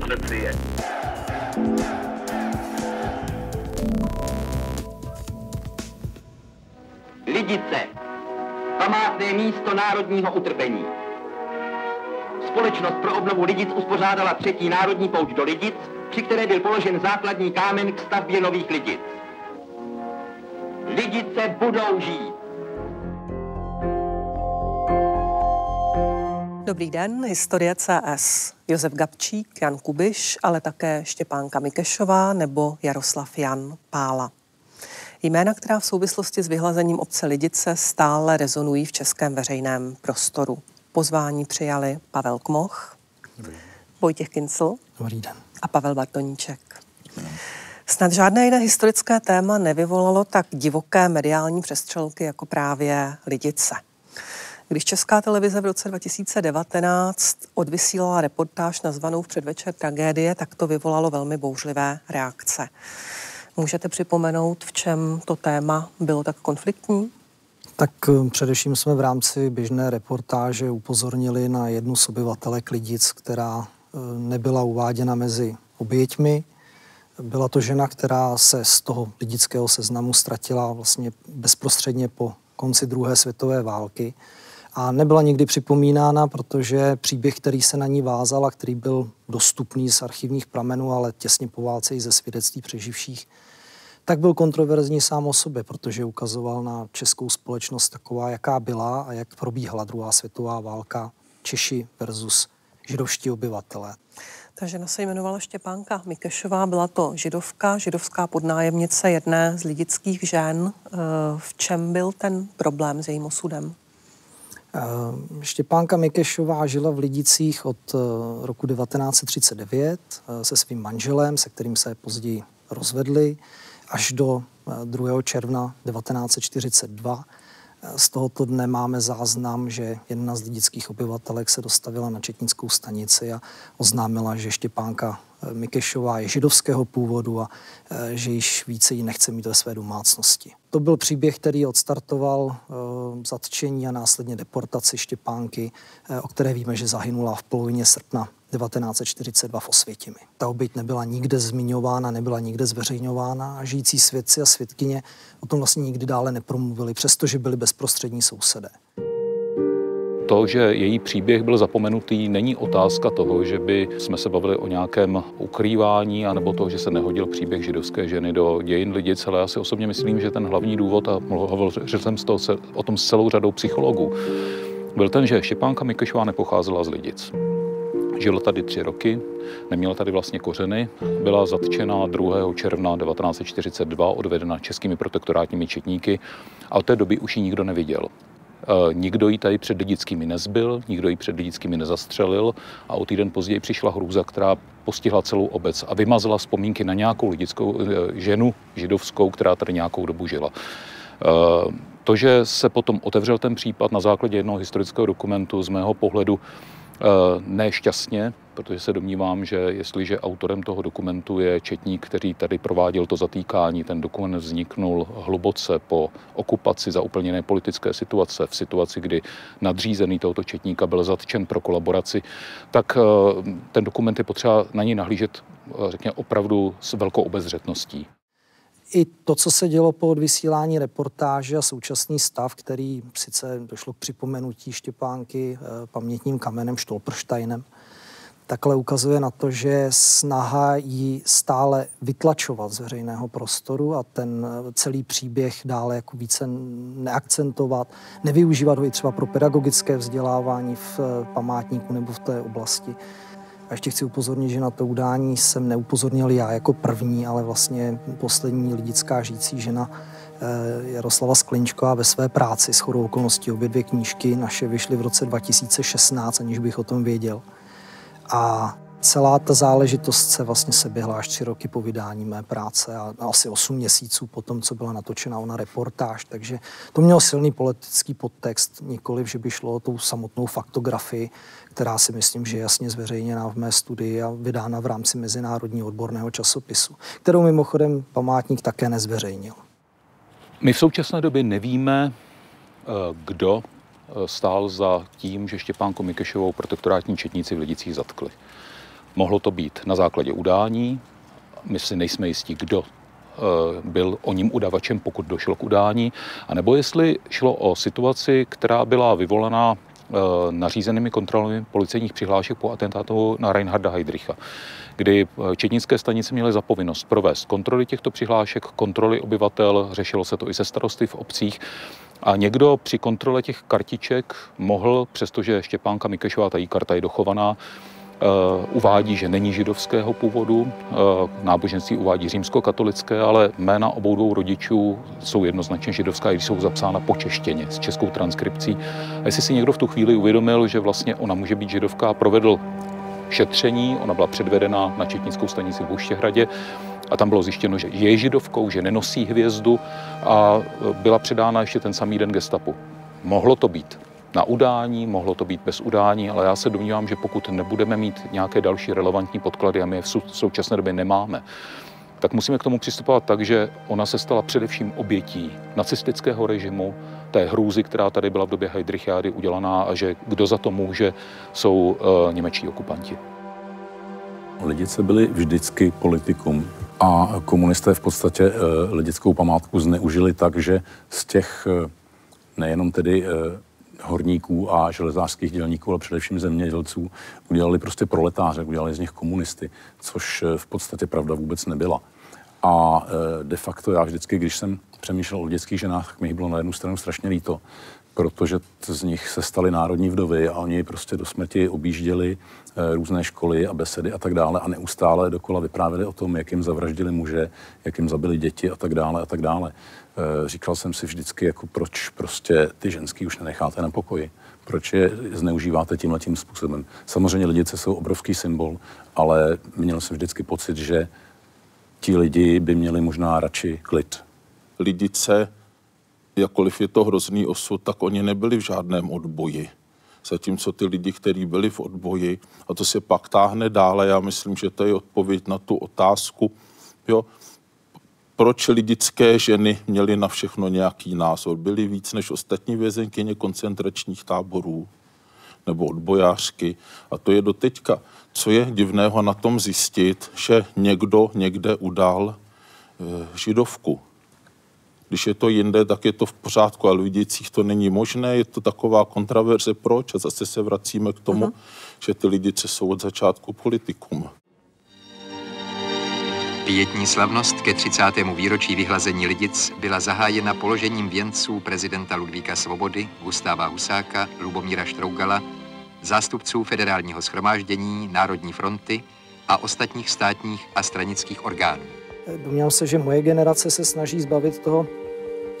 Francie. Lidice. Památné místo národního utrpení. Společnost pro obnovu Lidic uspořádala třetí národní pouť do Lidic, při které byl položen základní kámen k stavbě nových Lidic. Lidice budou žít. Dobrý den, Historie CS. Josef Gabčík, Jan Kubiš, ale také Štěpánka Mikešová nebo Jaroslav Jan Pála. Jména, která v souvislosti s vyhlazením obce Lidice stále rezonují v českém veřejném prostoru. Pozvání přijali Pavel Kmoch, Vojtěch Kincl Dobrý den. a Pavel Bartoníček. Snad žádné jiné historické téma nevyvolalo tak divoké mediální přestřelky jako právě Lidice. Když Česká televize v roce 2019 odvysílala reportáž nazvanou v předvečer tragédie, tak to vyvolalo velmi bouřlivé reakce. Můžete připomenout, v čem to téma bylo tak konfliktní? Tak eh, především jsme v rámci běžné reportáže upozornili na jednu z obyvatelek Lidic, která eh, nebyla uváděna mezi oběťmi. Byla to žena, která se z toho lidického seznamu ztratila vlastně bezprostředně po konci druhé světové války a nebyla nikdy připomínána, protože příběh, který se na ní vázal a který byl dostupný z archivních pramenů, ale těsně po válce i ze svědectví přeživších, tak byl kontroverzní sám o sobě, protože ukazoval na českou společnost taková, jaká byla a jak probíhala druhá světová válka Češi versus židovští obyvatelé. Ta žena se jmenovala Štěpánka Mikešová, byla to židovka, židovská podnájemnice jedné z lidických žen. Eh, v čem byl ten problém s jejím osudem? Eh, Štěpánka Mikešová žila v Lidicích od eh, roku 1939 se svým manželem, se kterým se později rozvedli, až do 2. června 1942 z tohoto dne máme záznam, že jedna z lidických obyvatelek se dostavila na Četnickou stanici a oznámila, že Štěpánka eh, Mikešová je židovského původu a eh, že již více ji nechce mít ve své domácnosti. To byl příběh, který odstartoval uh, zatčení a následně deportaci Štěpánky, uh, o které víme, že zahynula v polovině srpna 1942 v Osvětimi. Ta oběť nebyla nikde zmiňována, nebyla nikde zveřejňována a žijící svědci a svědkyně o tom vlastně nikdy dále nepromluvili, přestože byli bezprostřední sousedé. To, že její příběh byl zapomenutý, není otázka toho, že by jsme se bavili o nějakém ukrývání, anebo toho, že se nehodil příběh židovské ženy do dějin lidic, ale já si osobně myslím, že ten hlavní důvod, a hovořil jsem z toho, o tom s celou řadou psychologů, byl ten, že Štěpánka Mikešová nepocházela z Lidic. Žila tady tři roky, neměla tady vlastně kořeny, byla zatčena 2. června 1942, odvedena českými protektorátními četníky a od té doby už ji nikdo neviděl. E, nikdo ji tady před lidickými nezbyl, nikdo ji před lidickými nezastřelil a o týden později přišla hrůza, která postihla celou obec a vymazala vzpomínky na nějakou lidickou e, ženu židovskou, která tady nějakou dobu žila. E, to, že se potom otevřel ten případ na základě jednoho historického dokumentu, z mého pohledu Eh, nešťastně, protože se domnívám, že jestliže autorem toho dokumentu je četník, který tady prováděl to zatýkání, ten dokument vzniknul hluboce po okupaci za úplně politické situace, v situaci, kdy nadřízený tohoto četníka byl zatčen pro kolaboraci, tak eh, ten dokument je potřeba na něj nahlížet, eh, řekněme, opravdu s velkou obezřetností. I to, co se dělo po odvysílání reportáže a současný stav, který sice došlo k připomenutí Štěpánky eh, pamětním kamenem Štolprštajnem, takhle ukazuje na to, že snaha ji stále vytlačovat z veřejného prostoru a ten eh, celý příběh dále jako více neakcentovat, nevyužívat ho i třeba pro pedagogické vzdělávání v eh, památníku nebo v té oblasti. A ještě chci upozornit, že na to udání jsem neupozornil já jako první, ale vlastně poslední lidická žijící žena eh, Jaroslava Sklinčková ve své práci s chodou okolností obě dvě knížky naše vyšly v roce 2016, aniž bych o tom věděl. A celá ta záležitost se vlastně seběhla až tři roky po vydání mé práce a asi osm měsíců po tom, co byla natočena ona reportáž. Takže to mělo silný politický podtext, nikoliv, že by šlo o tou samotnou faktografii, která si myslím, že je jasně zveřejněná v mé studii a vydána v rámci Mezinárodního odborného časopisu, kterou mimochodem památník také nezveřejnil. My v současné době nevíme, eh, kdo stál za tím, že Štěpánku Mikešovou protektorátní četníci v Lidicích zatkli. Mohlo to být na základě udání, my si nejsme jistí, kdo eh, byl o ním udavačem, pokud došlo k udání, anebo jestli šlo o situaci, která byla vyvolaná eh, nařízenými kontrolami policejních přihlášek po atentátu na Reinharda Heydricha, kdy eh, četnické stanice měly za povinnost provést kontroly těchto přihlášek, kontroly obyvatel, řešilo se to i se starosty v obcích a někdo při kontrole těch kartiček mohl, přestože Štěpánka Mikešová, ta její karta je dochovaná, Eh, uvádí, že není židovského původu, eh, náboženství uvádí římskokatolické, ale jména obou dvou rodičů jsou jednoznačně židovská, když jsou zapsána po češtěně s českou transkripcí. A jestli si někdo v tu chvíli uvědomil, že vlastně ona může být židovka, provedl šetření, ona byla předvedena na Četnickou stanici v Buštěhradě a tam bylo zjištěno, že je židovkou, že nenosí hvězdu a byla předána ještě ten samý den gestapu. Mohlo to být na udání, mohlo to být bez udání, ale já se domnívám, že pokud nebudeme mít nějaké další relevantní podklady, a my je v současné době nemáme, tak musíme k tomu přistupovat tak, že ona se stala především obětí nacistického režimu, té hrůzy, která tady byla v době Heidrichiády udělaná a že kdo za to může, jsou uh, němečtí okupanti. Lidice byly vždycky politikum a komunisté v podstatě uh, lidickou památku zneužili tak, že z těch uh, nejenom tedy uh, horníků a železářských dělníků, ale především zemědělců, udělali prostě proletáře, udělali z nich komunisty, což eh, v podstatě pravda vůbec nebyla. A eh, de facto já vždycky, když jsem přemýšlel o dětských ženách, tak mi bylo na jednu stranu strašně líto, protože z nich se staly národní vdovy a oni prostě do smrti objížděli eh, různé školy a besedy a tak dále a neustále dokola vyprávěli o tom, jak jim zavraždili muže, jak jim zabili děti a tak dále a tak dále. Eh, říkal jsem si vždycky, jako proč prostě ty ženský už nenecháte na pokoji. Proč je zneužíváte tímhle tím způsobem. Samozřejmě lidice jsou obrovský symbol, ale měl jsem vždycky pocit, že ti lidi by měli možná radši klid. Lidice, jakkoliv je to hrozný osud, tak oni nebyli v žádném odboji. Zatímco ty lidi, kteří byli v odboji, a to se pak táhne dále, já myslím, že to je odpověď na tu otázku, jo, proč lidické ženy měly na všechno nějaký názor. Byly víc než ostatní vězenkyně koncentračních táborů nebo odbojářky. A to je doteďka. Co je divného na tom zjistit, že někdo někde udal e, židovku. Když je to jinde, tak je to v pořádku, ale v Lidicích to není možné, je to taková kontraverze, proč? A zase se vracíme k tomu, uh-huh. že ty lidice jsou od začátku politikum. Pětní slavnost ke 30. výročí vyhlazení Lidic byla zahájena položením věnců prezidenta Ludvíka Svobody, Gustáva Husáka, Lubomíra Štrougala, zástupců federálního schromáždění, Národní fronty a ostatních státních a stranických orgánů. Domnívám se, že moje generace se snaží zbavit toho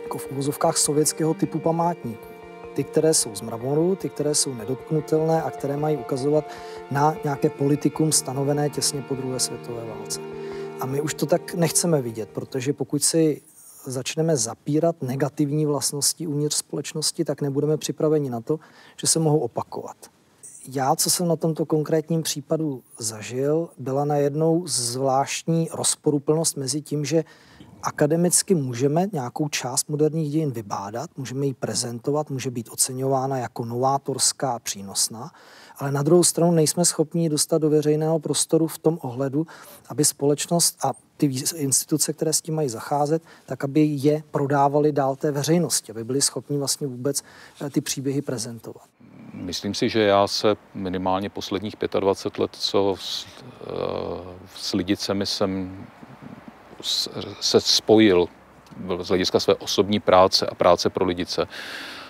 jako v úvozovkách sovětského typu památníků. Ty, které jsou z mravoru, ty, které jsou nedotknutelné a které mají ukazovat na nějaké politikum stanovené těsně po druhé světové válce. A my už to tak nechceme vidět, protože pokud si začneme zapírat negativní vlastnosti uvnitř společnosti, tak nebudeme připraveni na to, že se mohou opakovat. Já, co jsem na tomto konkrétním případu zažil, byla najednou zvláštní rozporuplnost mezi tím, že akademicky můžeme nějakou část moderních dějin vybádat, můžeme ji prezentovat, může být oceňována jako novátorská a přínosná, ale na druhou stranu nejsme schopni dostat do veřejného prostoru v tom ohledu, aby společnost a ty instituce, které s tím mají zacházet, tak aby je prodávali dál té veřejnosti, aby byli schopni vlastně vůbec eh, ty příběhy prezentovat. Myslím si, že já se minimálně posledních 25 let, co s, eh, s Lidicemi jsem se spojil z hlediska své osobní práce a práce pro Lidice,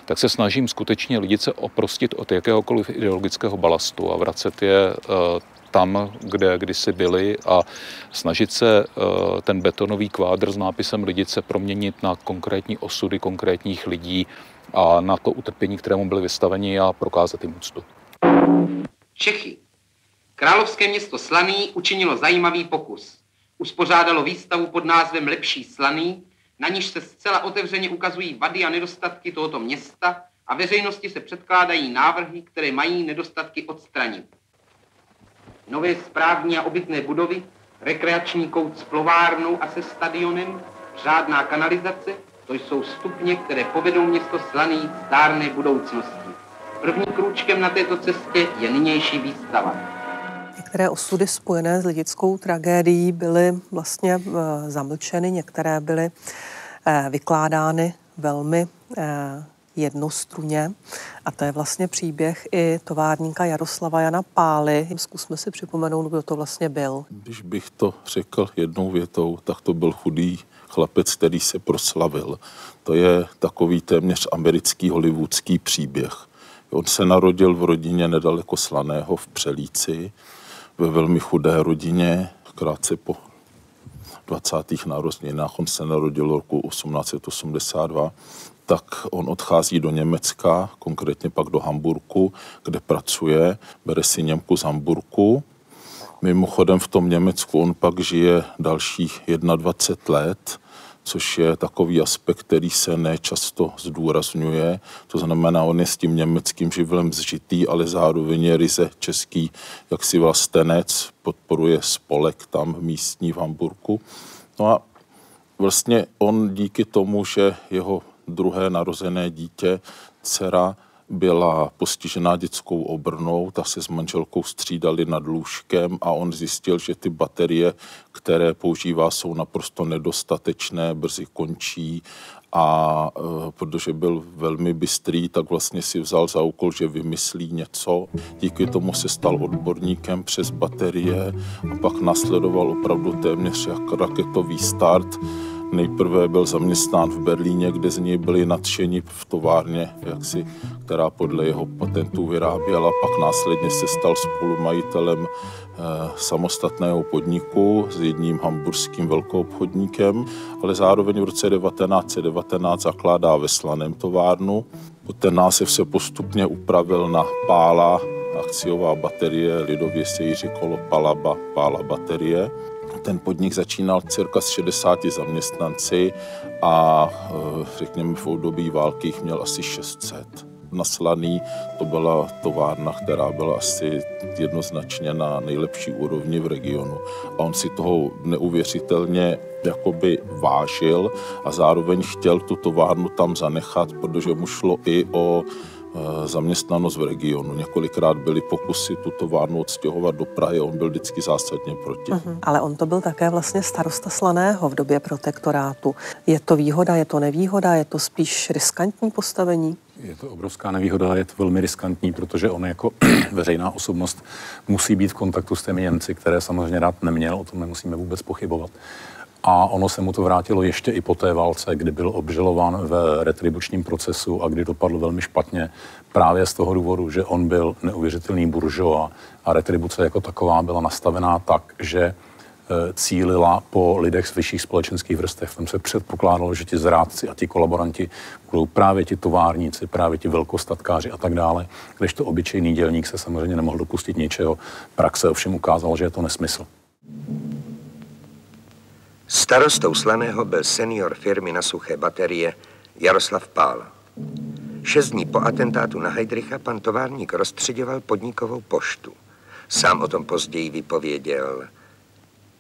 tak se snažím skutečně lidice oprostit od jakéhokoliv ideologického balastu a vracet je eh, tam, kde kdysi byli a snažit se eh, ten betonový kvádr s nápisem lidice proměnit na konkrétní osudy konkrétních lidí a na to utrpění, kterému byli vystaveni a prokázat jim úctu. Čechy. Královské město Slaný učinilo zajímavý pokus. Uspořádalo výstavu pod názvem Lepší Slaný, na níž se zcela otevřeně ukazují vady a nedostatky tohoto města a veřejnosti se předkládají návrhy, které mají nedostatky odstranit. Nové správní a obytné budovy, rekreační kout s plovárnou a se stadionem, řádná kanalizace, to jsou stupně, které povedou město Slaný stárné budoucnosti. Prvním krůčkem na této cestě je nynější výstava. Některé osudy spojené s lidickou tragédií byly vlastně eh, zamlčeny, některé byly eh, vykládány velmi eh, jednostruně. A to je vlastně příběh i továrníka Jaroslava Jana Pály. Zkusme si připomenout, kdo to vlastně byl. Když bych to řekl jednou větou, tak to byl chudý chlapec, který se proslavil. To je takový téměř americký hollywoodský příběh. On se narodil v rodině nedaleko Slaného v Přelíci, ve velmi chudé rodině, krátce po 20. narozeninách, on se narodil roku 1882, tak on odchází do Německa, konkrétně pak do Hamburku, kde pracuje, bere si Němku z Hamburku. Mimochodem v tom Německu on pak žije dalších 21 let, což je takový aspekt, který se nečasto zdůrazňuje. To znamená, on je s tím německým živlem zžitý, ale zároveň je ryze český jaksi vlastenec, podporuje spolek tam místní v Hamburku. No a vlastně on díky tomu, že jeho druhé narozené dítě, dcera, byla postižená dětskou obrnou, ta se s manželkou střídali nad lůžkem a on zjistil, že ty baterie, které používá, jsou naprosto nedostatečné, brzy končí a e, protože byl velmi bystrý, tak vlastně si vzal za úkol, že vymyslí něco. Díky tomu se stal odborníkem přes baterie a pak nasledoval opravdu téměř jak raketový start Nejprve byl zaměstnán v Berlíně, kde z něj byli nadšení v továrně, jaksi, která podle jeho patentů vyráběla. Pak následně se stal spolumajitelem eh, samostatného podniku s jedním hamburským velkoobchodníkem, ale zároveň v roce 1919 zakládá ve Slaném továrnu. Ten název se postupně upravil na Pála, akciová baterie, lidově se jí říkalo Palaba, Pála baterie. Ten podnik začínal cirka s 60 zaměstnanci a eh, řekněme v období války jich měl asi 600 na Slaný. To byla továrna, která byla asi jednoznačně na nejlepší úrovni v regionu. A on si toho neuvěřitelně jakoby vážil a zároveň chtěl tu továrnu tam zanechat, protože mu šlo i o zaměstnanost v regionu. Několikrát byly pokusy tu továrnu odstěhovat do Prahy, on byl vždycky zásadně proti. Uh-huh. Ale on to byl také vlastně starosta Slaného v době protektorátu. Je to výhoda, je to nevýhoda, je to spíš riskantní postavení? Je to obrovská nevýhoda, je to velmi riskantní, protože on jako veřejná osobnost musí být v kontaktu s těmi Němci, které samozřejmě rád neměl, o tom nemusíme vůbec pochybovat. A ono se mu to vrátilo ještě i po té válce, kdy byl obžalován v retribučním procesu a kdy dopadl velmi špatně právě z toho důvodu, že on byl neuvěřitelný buržoa a retribuce jako taková byla nastavená tak, že e, cílila po lidech z vyšších společenských vrstev. Tam se předpokládalo, že ti zrádci a ti kolaboranti budou právě ti továrníci, právě ti velkostatkáři a tak dále, když to obyčejný dělník se samozřejmě nemohl dopustit ničeho. Praxe ovšem ukázala, že je to nesmysl. Starostou Slaného byl senior firmy na suché baterie Jaroslav Pála. Šest dní po atentátu na Heidricha pan továrník rozstředěval podnikovou poštu. Sám o tom později vypověděl.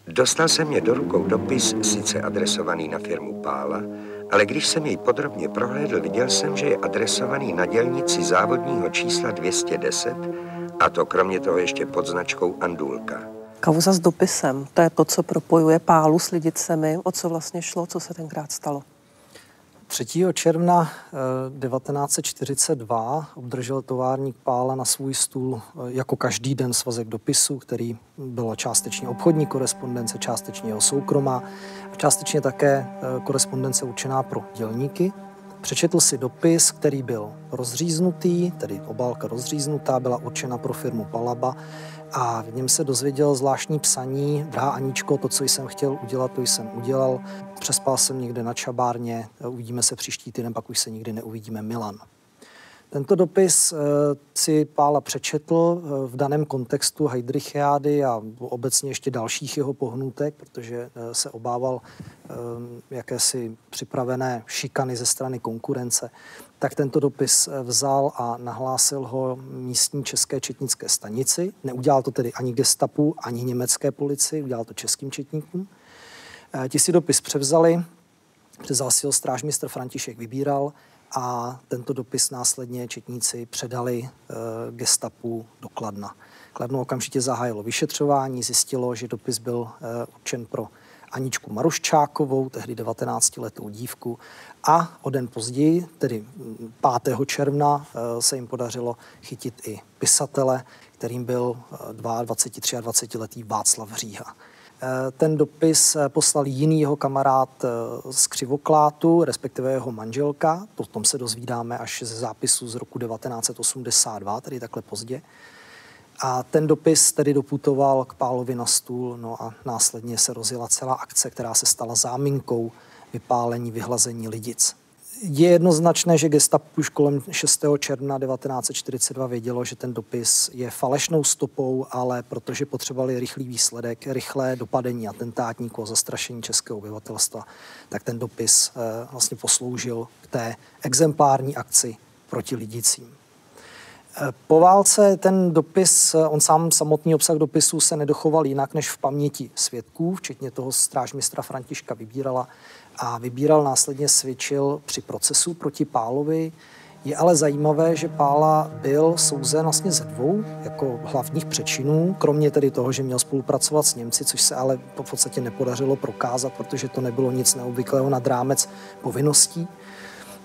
Dostal se mě do rukou dopis, sice adresovaný na firmu Pála, ale když jsem jej podrobně prohlédl, viděl jsem, že je adresovaný na dělnici závodního čísla 210, a to kromě toho ještě pod značkou Andulka. Kauza s dopisem, to je to, co propojuje Pálu s Lidicemi. O co vlastně šlo, co se tenkrát stalo? 3. června 1942 eh, obdržel továrník Pála na svůj stůl eh, jako každý den svazek dopisů, který byla částečně obchodní korespondence, částečně jeho soukromá a částečně také eh, korespondence určená pro dělníky. Přečetl si dopis, který byl rozříznutý, tedy obálka rozříznutá, byla určena pro firmu Palaba a v něm se dozvěděl zvláštní psaní. Drahá Aničko, to, co jsem chtěl udělat, to jsem udělal. Přespal jsem někde na čabárně, uvidíme se příští týden, pak už se nikdy neuvidíme Milan. Tento dopis eh, si Pála přečetl eh, v daném kontextu Heidrichiády a obecně ještě dalších jeho pohnutek, protože eh, se obával jakési připravené šikany ze strany konkurence. Tak tento dopis vzal a nahlásil ho místní české četnické stanici. Neudělal to tedy ani gestapu, ani německé policii, udělal to českým četníkům. Ti si dopis převzali, převzal si ho strážmistr František Vybíral a tento dopis následně četníci předali e, gestapu do Kladna. Kladno okamžitě zahájilo vyšetřování, zjistilo, že dopis byl e, určen pro Aničku Maruščákovou, tehdy 19-letou dívku, a o den později, tedy 5. června, e, se jim podařilo chytit i pisatele, kterým byl 22, 23 letý Václav Říha. Eh, ten dopis eh, poslal jiný jeho kamarád eh, z Křivoklátu, respektive jeho manželka. Potom se dozvídáme až ze zápisu z roku 1982, tedy takhle pozdě. A ten dopis tedy doputoval k Pálovi na stůl, no a následně se rozjela celá akce, která se stala záminkou vypálení, vyhlazení lidic. Je jednoznačné, že gestapo už kolem 6. června 1942 vědělo, že ten dopis je falešnou stopou, ale protože potřebovali rychlý výsledek, rychlé dopadení atentátníků a zastrašení českého obyvatelstva, tak ten dopis eh, vlastně posloužil k té exemplární akci proti lidicím. Po válce ten dopis, on sám samotný obsah dopisu se nedochoval jinak než v paměti svědků, včetně toho strážmistra Františka Vybírala, a vybíral následně svědčil při procesu proti Pálovi. Je ale zajímavé, že Pála byl souzen vlastně ze dvou jako hlavních přečinů, kromě tedy toho, že měl spolupracovat s Němci, což se ale v podstatě nepodařilo prokázat, protože to nebylo nic neobvyklého nad rámec povinností.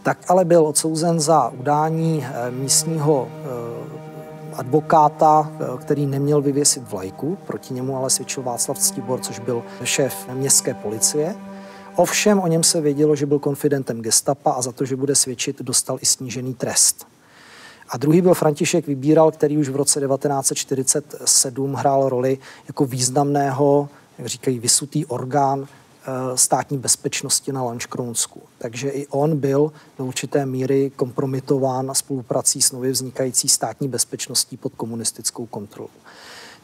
Tak ale byl odsouzen za udání eh, místního eh, advokáta, eh, který neměl vyvěsit vlajku. Proti němu ale svědčil Václav Ctibor, což byl šéf městské policie. Ovšem o něm se vědělo, že byl konfidentem gestapa a za to, že bude svědčit, dostal i snížený trest. A druhý byl František Vybíral, který už v roce 1947 hrál roli jako významného, jak říkají, vysutý orgán státní bezpečnosti na Lanškronsku. Takže i on byl do určité míry kompromitován spoluprací s nově vznikající státní bezpečností pod komunistickou kontrolou.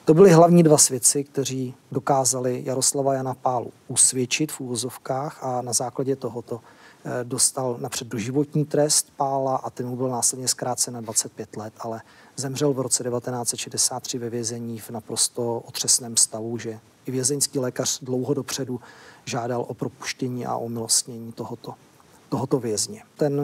To byli hlavní dva svědci, kteří dokázali Jaroslava Jana Pálu usvědčit v úvozovkách a na základě tohoto eh, dostal napřed doživotní trest Pála a ten mu byl následně zkrácen na 25 let, ale zemřel v roce 1963 ve vězení v naprosto otřesném stavu, že i vězeňský lékař dlouho dopředu žádal o propuštění a o milostnění tohoto, tohoto vězně. Ten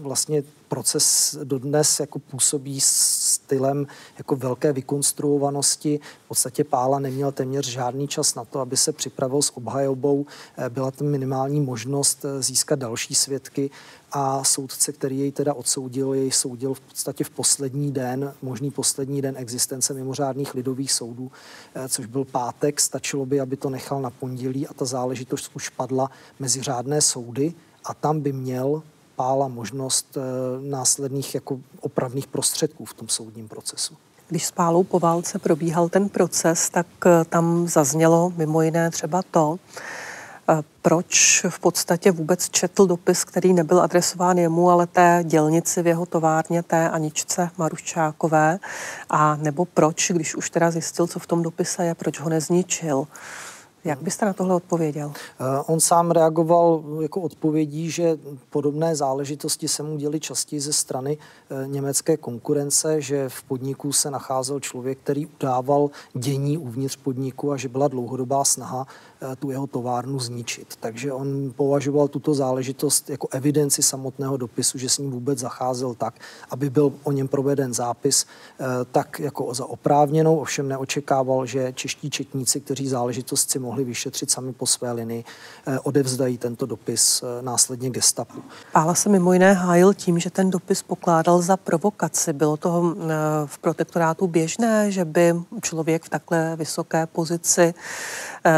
vlastně proces dodnes jako působí stylem jako velké vykonstruovanosti. V podstatě Pála neměl téměř žádný čas na to, aby se připravil s obhajobou. Eh, byla tam minimální možnost eh, získat další svědky a soudce, který jej teda odsoudil, jej soudil v podstatě v poslední den, možný poslední den existence mimořádných lidových soudů, eh, což byl pátek. Stačilo by, aby to nechal na pondělí a ta záležitost už padla mezi řádné soudy a tam by měl Pála možnost eh, následných jako opravných prostředků v tom soudním procesu. Když s Pálou po válce probíhal ten proces, tak eh, tam zaznělo mimo jiné třeba to, proč v podstatě vůbec četl dopis, který nebyl adresován jemu, ale té dělnici v jeho továrně, té Aničce Maruščákové, a nebo proč, když už teda zjistil, co v tom dopise je, proč ho nezničil. Jak byste na tohle odpověděl? Eh, on sám reagoval jako odpovědí, že podobné záležitosti se mu děly častěji ze strany eh, německé konkurence, že v podniku se nacházel člověk, který udával dění uvnitř podniku a že byla dlouhodobá snaha Eh, tu jeho továrnu zničit. Takže on považoval tuto záležitost jako evidenci samotného dopisu, že s ním vůbec zacházel tak, aby byl o něm proveden zápis eh, tak jako za oprávněnou, ovšem neočekával, že čeští četníci, kteří záležitost si mohli vyšetřit sami po své linii, eh, odevzdají tento dopis následně gestapu. Pála se mimo jiné hájil tím, že ten dopis pokládal za provokaci. Bylo to v protektorátu běžné, že by člověk v takhle vysoké pozici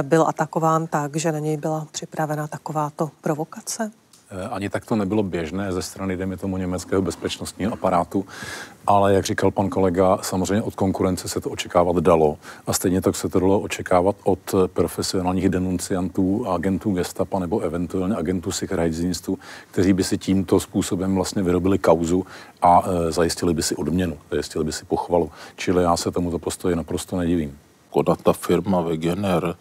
byl atakován tak, že na něj byla připravena takováto provokace? Eh, ani tak to nebylo běžné ze strany, dejme tomu, německého bezpečnostního aparátu, ale jak říkal pan kolega, samozřejmě od konkurence se to očekávat dalo. A stejně tak se to dalo očekávat od profesionálních denunciantů, agentů gestapa nebo eventuálně agentů sicherheitsdienstu, kteří by si tímto způsobem vlastně vyrobili kauzu a e, zajistili by si odměnu, zajistili by si pochvalu. Čili já se tomuto postoji naprosto nedivím. Koda ta firma Wegener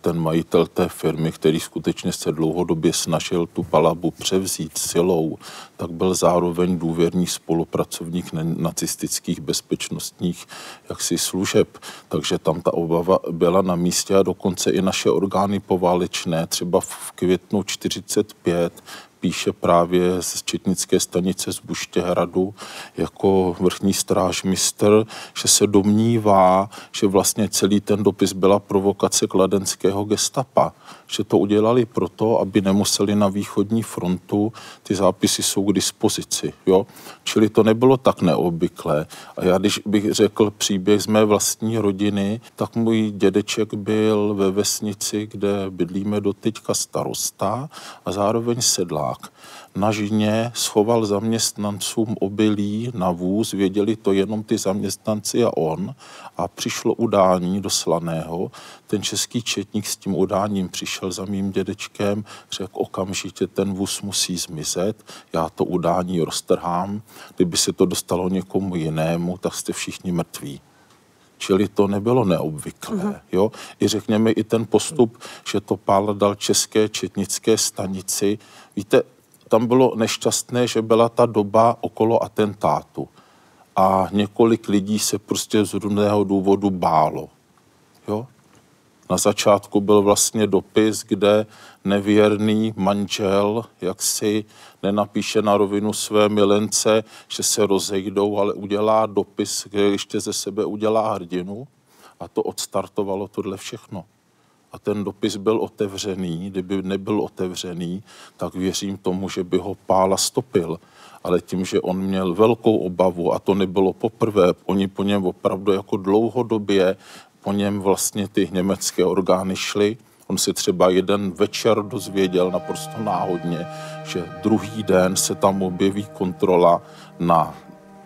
ten majitel té firmy, který skutečně se dlouhodobě snažil tu palabu převzít silou, tak byl zároveň důvěrný spolupracovník nacistických bezpečnostních jaksi služeb. Takže tam ta obava byla na místě a dokonce i naše orgány poválečné, třeba v květnu 45 píše právě z Četnické stanice z Buštěhradu jako vrchní strážmistr, že se domnívá, že vlastně celý ten dopis byla provokace kladenského gestapa. Že to udělali proto, aby nemuseli na východní frontu, ty zápisy jsou k dispozici. Jo? Čili to nebylo tak neobvyklé. A já, když bych řekl příběh z mé vlastní rodiny, tak můj dědeček byl ve vesnici, kde bydlíme doteďka starosta a zároveň sedlák. Na žině schoval zaměstnancům obilí na vůz, věděli to jenom ty zaměstnanci a on a přišlo udání do Slaného. Ten český četník s tím udáním přišel za mým dědečkem, řekl okamžitě ten vůz musí zmizet, já to udání roztrhám, kdyby se to dostalo někomu jinému, tak jste všichni mrtví. Čili to nebylo neobvyklé. Uh-huh. Jo? I řekněme i ten postup, že to Pál dal české četnické stanici. Víte, tam bylo nešťastné, že byla ta doba okolo atentátu a několik lidí se prostě z různého důvodu bálo. Jo? Na začátku byl vlastně dopis, kde nevěrný manžel jak si nenapíše na rovinu své milence, že se rozejdou, ale udělá dopis, kde ještě ze sebe udělá hrdinu a to odstartovalo tohle všechno. A ten dopis byl otevřený, kdyby nebyl otevřený, tak věřím tomu, že by ho Pála stopil. Ale tím, že on měl velkou obavu, a to nebylo poprvé, oni po něm opravdu jako dlouhodobě po něm vlastně ty německé orgány šly, On si třeba jeden večer dozvěděl naprosto náhodně, že druhý den se tam objeví kontrola na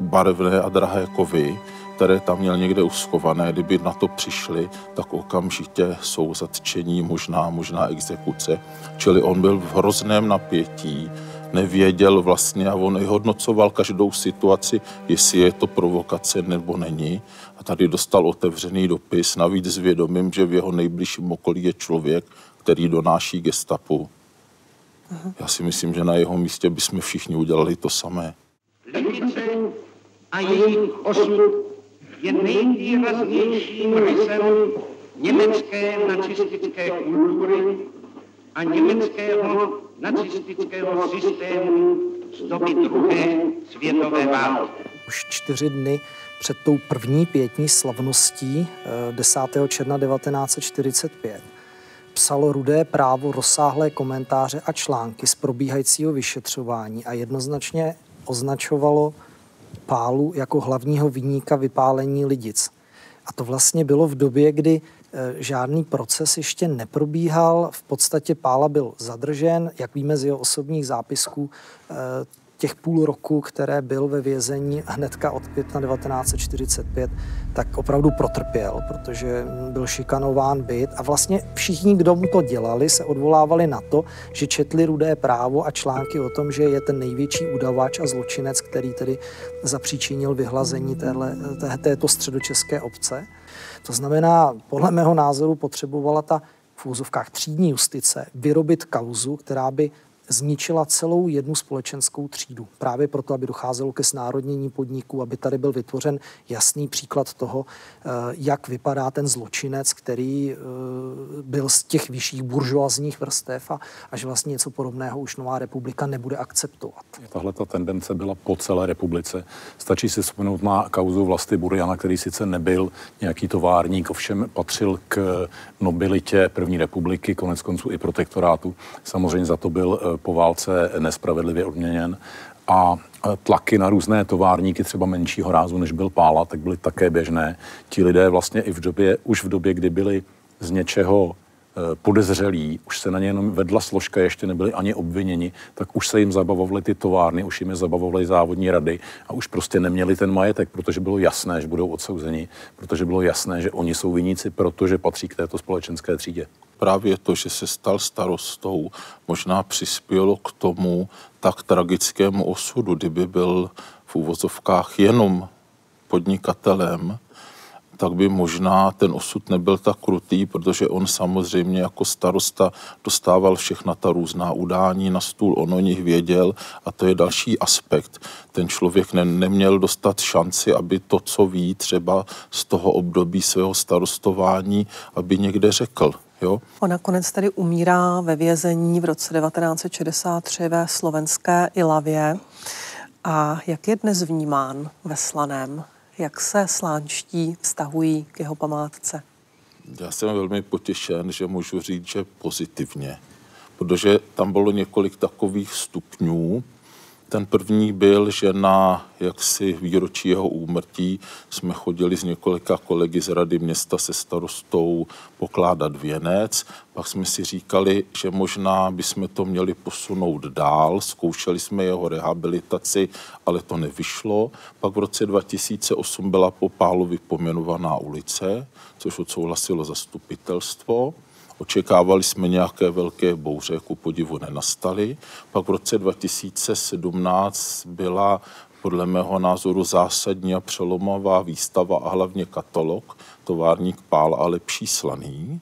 barevné a drahé kovy, které tam měl někde uschované. Kdyby na to přišli, tak okamžitě jsou zatčení, možná, možná exekuce. Čili on byl v hrozném napětí, nevěděl vlastně a on i hodnocoval každou situaci, jestli je to provokace nebo není. A tady dostal otevřený dopis, navíc s vědomím, že v jeho nejbližším okolí je člověk, který donáší gestapu. Aha. Já si myslím, že na jeho místě bychom všichni udělali to samé. Lidice a její osud je nejvýraznějším rysem německé nacistické kultury a německého nacistického systému z doby druhé světové války. Už čtyři dny před tou první pětní slavností 10. Eh, června 1945 psalo Rudé právo rozsáhlé komentáře a články z probíhajícího vyšetřování a jednoznačně označovalo Pálu jako hlavního vyníka vypálení lidic. A to vlastně bylo v době, kdy Eh, žádný proces ještě neprobíhal. V podstatě Pála byl zadržen, jak víme z jeho osobních zápisků, eh, těch půl roku, které byl ve vězení hnedka od května 1945, tak opravdu protrpěl, protože byl šikanován byt a vlastně všichni, kdo mu to dělali, se odvolávali na to, že četli rudé právo a články o tom, že je ten největší udavač a zločinec, který tedy zapříčinil vyhlazení téhle, této středočeské obce. To znamená, podle mého názoru potřebovala ta v úzovkách třídní justice vyrobit kauzu, která by zničila celou jednu společenskou třídu. Právě proto, aby docházelo ke snárodnění podniků, aby tady byl vytvořen jasný příklad toho, eh, jak vypadá ten zločinec, který eh, byl z těch vyšších buržoazních vrstev a až vlastně něco podobného už Nová republika nebude akceptovat. Tahle ta tendence byla po celé republice. Stačí si vzpomenout na kauzu vlasti Burjana, který sice nebyl nějaký továrník, ovšem patřil k nobilitě první republiky, konec konců i protektorátu. Samozřejmě za to byl eh, po válce nespravedlivě odměněn a tlaky na různé továrníky, třeba menšího rázu, než byl Pála, tak byly také běžné. Ti lidé vlastně i v době, už v době, kdy byli z něčeho e, podezřelí, už se na ně jenom vedla složka, ještě nebyli ani obviněni, tak už se jim zabavovaly ty továrny, už jim je zabavovaly závodní rady a už prostě neměli ten majetek, protože bylo jasné, že budou odsouzeni, protože bylo jasné, že oni jsou viníci, protože patří k této společenské třídě. Právě to, že se stal starostou, možná přispělo k tomu tak tragickému osudu, kdyby byl v úvozovkách jenom podnikatelem, tak by možná ten osud nebyl tak krutý, protože on samozřejmě jako starosta dostával všechna ta různá udání na stůl, on o nich věděl a to je další aspekt. Ten člověk ne, neměl dostat šanci, aby to, co ví třeba z toho období svého starostování, aby někde řekl. Jo? On nakonec tedy umírá ve vězení v roce 1963 ve slovenské Ilavě. A jak je dnes vnímán ve Slaném? Jak se slánští vztahují k jeho památce? Já jsem velmi potěšen, že můžu říct, že pozitivně, protože tam bylo několik takových stupňů, ten první byl, že na jaksi výročí jeho úmrtí jsme chodili s několika kolegy z rady města se starostou pokládat věnec. Pak jsme si říkali, že možná bychom to měli posunout dál. Zkoušeli jsme jeho rehabilitaci, ale to nevyšlo. Pak v roce 2008 byla po Pálovi pomenovaná ulice, což odsouhlasilo zastupitelstvo. Očekávali jsme nějaké velké bouře, ku podivu nenastaly. Pak v roce 2017 byla podle mého názoru zásadní a přelomová výstava a hlavně katalog Továrník pál a lepší slaný.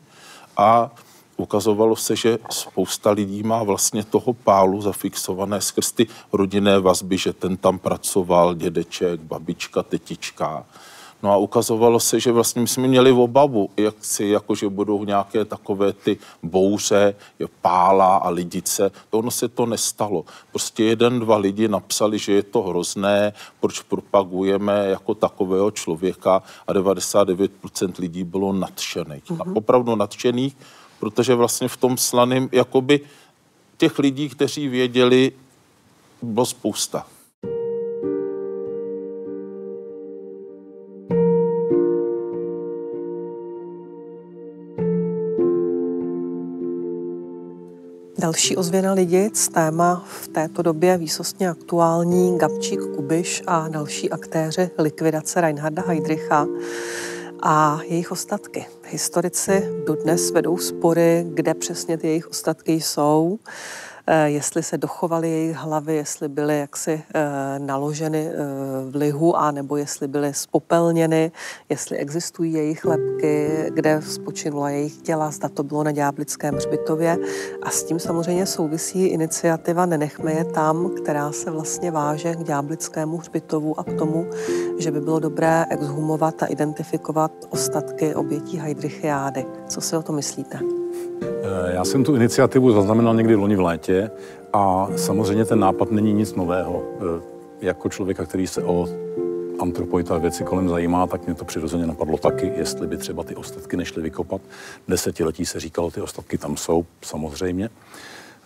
A ukazovalo se, že spousta lidí má vlastně toho pálu zafixované skrz ty rodinné vazby, že ten tam pracoval, dědeček, babička, tetička. No a ukazovalo se, že vlastně my jsme měli obavu, jak si, jako že budou nějaké takové ty bouře, je pála a lidice. To ono se to nestalo. Prostě jeden, dva lidi napsali, že je to hrozné, proč propagujeme jako takového člověka a 99% lidí bylo nadšených. Mm-hmm. opravdu nadšených, protože vlastně v tom slaném, jakoby těch lidí, kteří věděli, bylo spousta. Další ozvěna lidic, téma v této době výsostně aktuální, Gabčík Kubiš a další aktéři likvidace Reinharda Heydricha a jejich ostatky. Historici dodnes vedou spory, kde přesně ty jejich ostatky jsou. Eh, jestli se dochovaly jejich hlavy, jestli byly jaksi eh, naloženy eh, v lihu, a nebo jestli byly spopelněny, jestli existují jejich lepky, kde spočinula jejich těla, zda to bylo na Ďáblickém hřbitově. A s tím samozřejmě souvisí iniciativa Nenechme je tam, která se vlastně váže k Ďáblickému hřbitovu a k tomu, že by bylo dobré exhumovat a identifikovat ostatky obětí Heidrichiády. Co si o to myslíte? Eh, já jsem tu iniciativu zaznamenal někdy loni v létě a samozřejmě ten nápad není nic nového. Eh, jako člověka, který se o antropoita věci kolem zajímá, tak mě to přirozeně napadlo taky, jestli by třeba ty ostatky nešly vykopat. Desetiletí se říkalo, ty ostatky tam jsou, samozřejmě.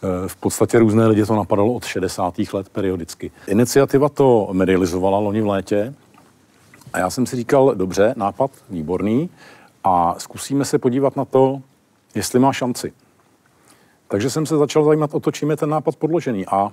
Eh, v podstatě různé lidi to napadalo od 60. let periodicky. Iniciativa to medializovala loni v létě a já jsem si říkal, dobře, nápad, výborný, a zkusíme se podívat na to, jestli má šanci. Takže jsem se začal zajímat o to, čím je ten nápad podložený. A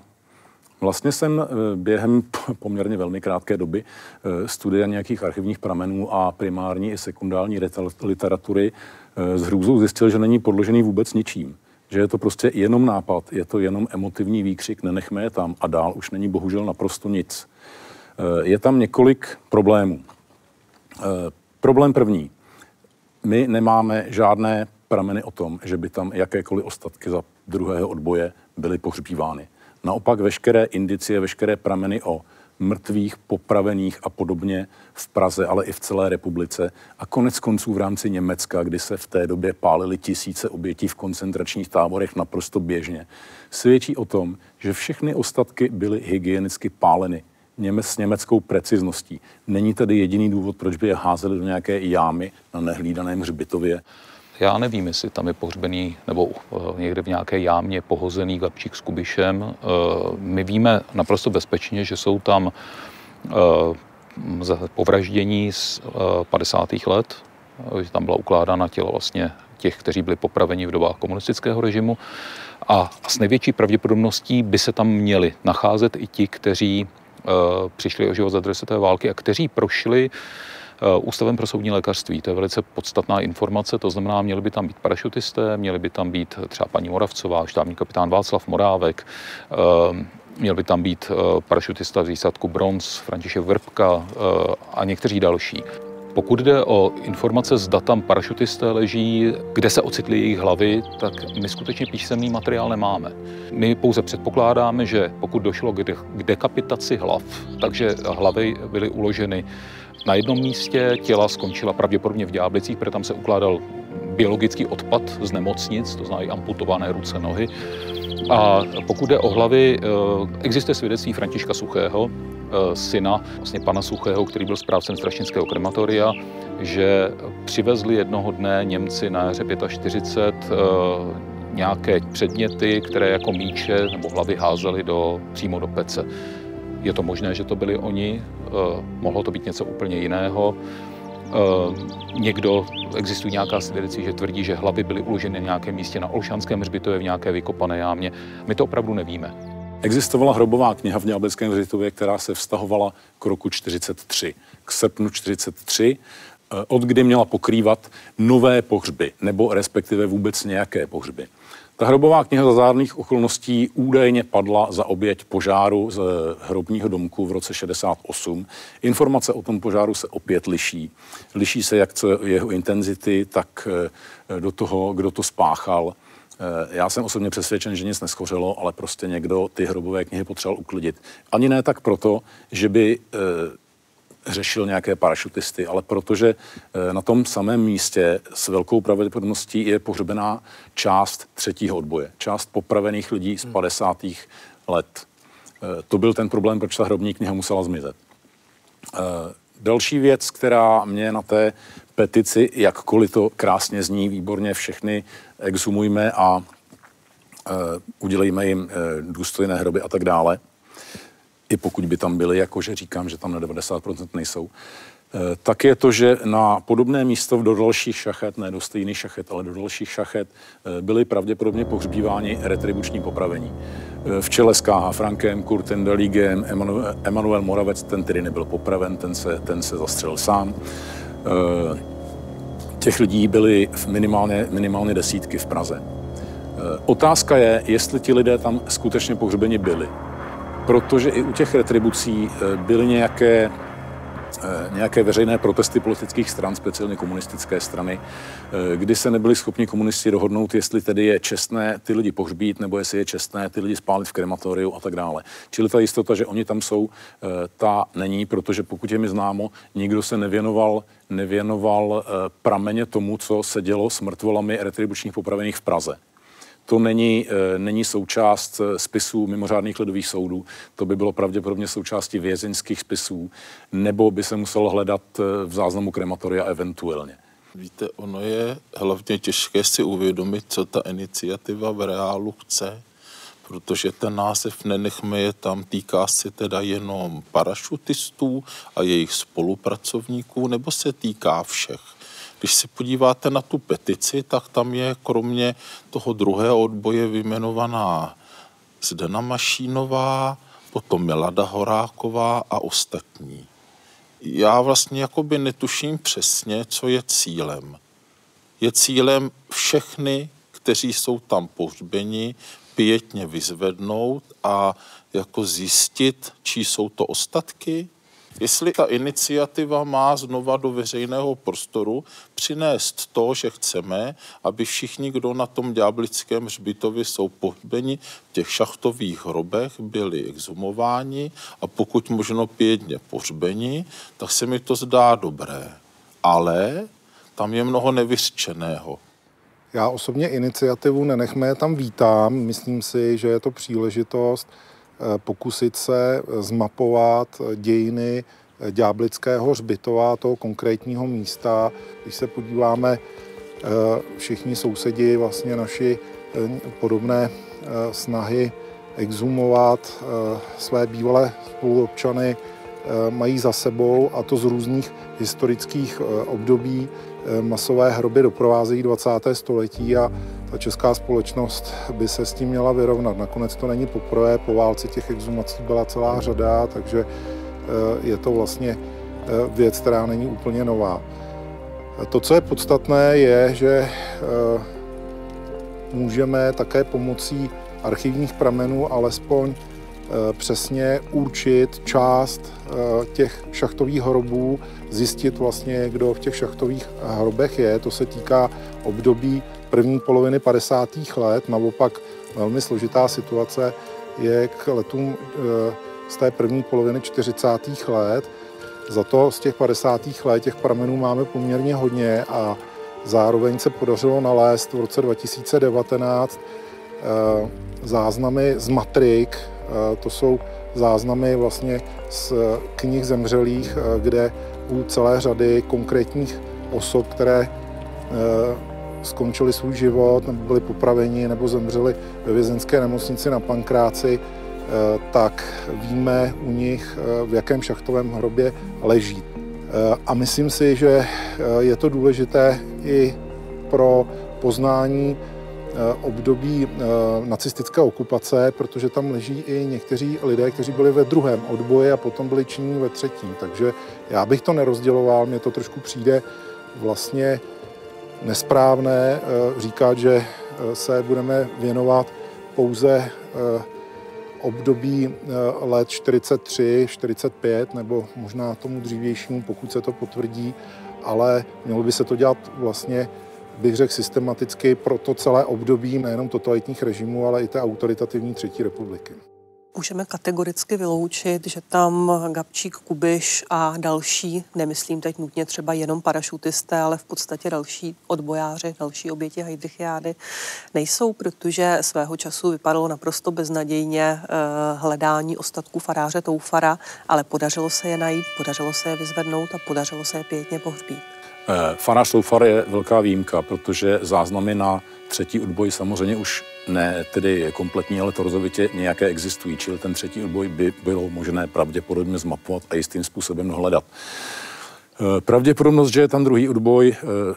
vlastně jsem eh, během poměrně velmi krátké doby eh, studia nějakých archivních pramenů a primární i sekundární literatury s eh, hrůzou zjistil, že není podložený vůbec ničím. Že je to prostě jenom nápad, je to jenom emotivní výkřik, nenechme je tam a dál už není bohužel naprosto nic. Je tam několik problémů. Problém první. My nemáme žádné prameny o tom, že by tam jakékoliv ostatky za druhého odboje byly pohřbívány. Naopak veškeré indicie, veškeré prameny o mrtvých, popravených a podobně v Praze, ale i v celé republice. A konec konců v rámci Německa, kdy se v té době pálily tisíce obětí v koncentračních táborech naprosto běžně, svědčí o tom, že všechny ostatky byly hygienicky páleny s německou precizností. Není tedy jediný důvod, proč by je házeli do nějaké jámy na nehlídaném hřbitově. Já nevím, jestli tam je pohřbený nebo eh, někde v nějaké jámě pohozený Gabčík s Kubišem. Eh, my víme naprosto bezpečně, že jsou tam eh, povraždění z 50. let, že tam byla ukládána tělo vlastně těch, kteří byli popraveni v dobách komunistického režimu. A s největší pravděpodobností by se tam měli nacházet i ti, kteří přišli o život za druhé světové války a kteří prošli Eh, Ústavem pro soudní lékařství. To je velice podstatná informace, to znamená, měli by tam být parašutisté, měli by tam být třeba paní Moravcová, štábní kapitán Václav Morávek, eh, měl by tam být eh, parašutista z výsadku Bronz, František Vrbka a někteří další. Pokud jde o informace, zda tam parašutisté leží, kde se ocitly jejich hlavy, tak my skutečně písemný materiál nemáme. My pouze předpokládáme, že pokud došlo k dekapitaci hlav, takže hlavy byly uloženy na jednom místě, těla skončila pravděpodobně v Ďáblicích, protože tam se ukládal biologický odpad z nemocnic, to znamená amputované ruce, nohy. A pokud jde o hlavy, existuje svědectví Františka Suchého, syna vlastně pana Suchého, který byl správcem strašnického krematoria, že přivezli jednoho dne Němci na jaře 45 nějaké předměty, které jako míče nebo hlavy házeli do, přímo do pece. Je to možné, že to byli oni, eh, mohlo to být něco úplně jiného. Eh, někdo, existují nějaká svědectví, že tvrdí, že hlavy byly uloženy na nějakém místě na Olšanském hřbitově v nějaké vykopané jámě. My to opravdu nevíme. Existovala hrobová kniha v Ňáblickém hřbitově, která se vztahovala k roku 43, k srpnu 43, eh, od kdy měla pokrývat nové pohřby, nebo respektive vůbec nějaké pohřby. Ta hrobová kniha za zádných okolností údajně padla za oběť požáru z hrobního domku v roce 68. Informace o tom požáru se opět liší. Liší se jak jeho intenzity, tak eh, do toho, kdo to spáchal. Eh, já jsem osobně přesvědčen, že nic neschořelo, ale prostě někdo ty hrobové knihy potřeboval uklidit. Ani ne tak proto, že by eh, řešil nějaké parašutisty, ale protože eh, na tom samém místě s velkou pravděpodobností je pohřbená část třetího odboje, část popravených lidí z 50. Hmm. let. Eh, to byl ten problém, proč ta hrobní kniha musela zmizet. Eh, další věc, která mě na té petici, jakkoliv to krásně zní, výborně všechny exhumujme a udělejme jim důstojné hroby a tak dále, i pokud by tam byly, jakože říkám, že tam na 90% nejsou, eh, tak je to, že na podobné místo do dalších šachet, ne do stejný šachet, ale do dalších šachet, eh, byly pravděpodobně pohřbíváni retribuční popravení. Eh, v čele s K.H. Frankem, Kurtem Daligem, Emanuel Moravec, ten tedy nebyl popraven, ten se, ten se zastřelil sám. Těch lidí byly minimálně, minimálně desítky v Praze. Otázka je, jestli ti lidé tam skutečně pohřbeni byli protože i u těch retribucí eh, byly nějaké eh, nějaké veřejné protesty politických stran, speciálně komunistické strany, eh, kdy se nebyli schopni komunisti dohodnout, jestli tedy je čestné ty lidi pohřbít, nebo jestli je čestné ty lidi spálit v krematoriu a tak dále. Čili ta jistota, že oni tam jsou, ta není, protože pokud je mi známo, nikdo se nevěnoval, nevěnoval prameně tomu, co se dělo s mrtvolami retribučních popravených v Praze to není, eh, není součást eh, spisů mimořádných ledových soudů, to by bylo pravděpodobně součástí vězeňských spisů, nebo by se muselo hledat eh, v záznamu krematoria eventuálně. Víte, ono je hlavně těžké si uvědomit, co ta iniciativa v reálu chce, protože ten název Nenechme je tam týká se teda jenom parašutistů a jejich spolupracovníků, nebo se týká všech. Když se podíváte na tu petici, tak tam je kromě toho druhého odboje vyjmenovaná Zdena Mašínová, potom Milada Horáková a ostatní. Já vlastně jakoby netuším přesně, co je cílem. Je cílem všechny, kteří jsou tam pohřbeni, pětně vyzvednout a jako zjistit, čí jsou to ostatky, Jestli ta iniciativa má znova do veřejného prostoru přinést to, že chceme, aby všichni, kdo na tom ďáblickém hřbitově jsou pohřbeni v těch šachtových hrobech, byli exhumováni a pokud možno pětně pohřbeni, tak se mi to zdá dobré. Ale tam je mnoho nevyřčeného. Já osobně iniciativu Nenechme tam vítám. Myslím si, že je to příležitost pokusit se zmapovat dějiny Ďáblického hřbitova, toho konkrétního místa. Když se podíváme, eh, všichni sousedi, vlastně naši eh, podobné snahy exhumovat své bývalé spoluobčany mají za sebou a to z různých historických období. Masové hroby doprovázejí 20. století a ta česká společnost by se s tím měla vyrovnat. Nakonec to není poprvé, po válce těch exhumací byla celá řada, takže eh, je to vlastně eh, věc, která není úplně nová. To, co je podstatné, je, že eh, můžeme také pomocí archivních pramenů alespoň přesně určit část těch šachtových hrobů, zjistit vlastně, kdo v těch šachtových hrobech je. To se týká období první poloviny 50. let. Naopak velmi složitá situace je k letům eh, z té první poloviny 40. let. Za to z těch 50. let těch pramenů máme poměrně hodně a Zároveň se podařilo nalézt v roce 2019 záznamy z matrik, to jsou záznamy vlastně z knih zemřelých, kde u celé řady konkrétních osob, které skončili svůj život, nebo byli popraveni, nebo zemřeli ve vězenské nemocnici na Pankráci, eh, tak víme u nich, eh, v jakém šachtovém hrobě leží. Eh, a myslím si, že je to důležité i pro poznání období nacistické okupace, protože tam leží i někteří lidé, kteří byli ve druhém odboji a potom byli činní ve třetím. Takže já bych to nerozděloval, mně to trošku přijde vlastně nesprávné eh, říkat, že eh, se budeme věnovat pouze eh, období let 43, 45 nebo možná tomu dřívějšímu, pokud se to potvrdí, ale mělo by se to dělat vlastně, bych řekl, systematicky pro to celé období nejenom totalitních režimů, ale i té autoritativní třetí republiky. Můžeme kategoricky vyloučit, že tam Gabčík, Kubiš a další, nemyslím teď nutně třeba jenom parašutisté, ale v podstatě další odbojáři, další oběti Heidrichiády nejsou, protože svého času vypadalo naprosto beznadějně eh, hledání ostatků faráře Toufara, ale podařilo se je najít, podařilo se je vyzvednout a podařilo se je pěkně pohřbít. Eh, farář Toufar je velká výjimka, protože záznamy na třetí odboj samozřejmě už ne tedy kompletní, ale rozovitě nějaké existují, čili ten třetí odboj by bylo možné pravděpodobně zmapovat a jistým způsobem hledat. Eh, pravděpodobnost, že je tam druhý odboj, eh,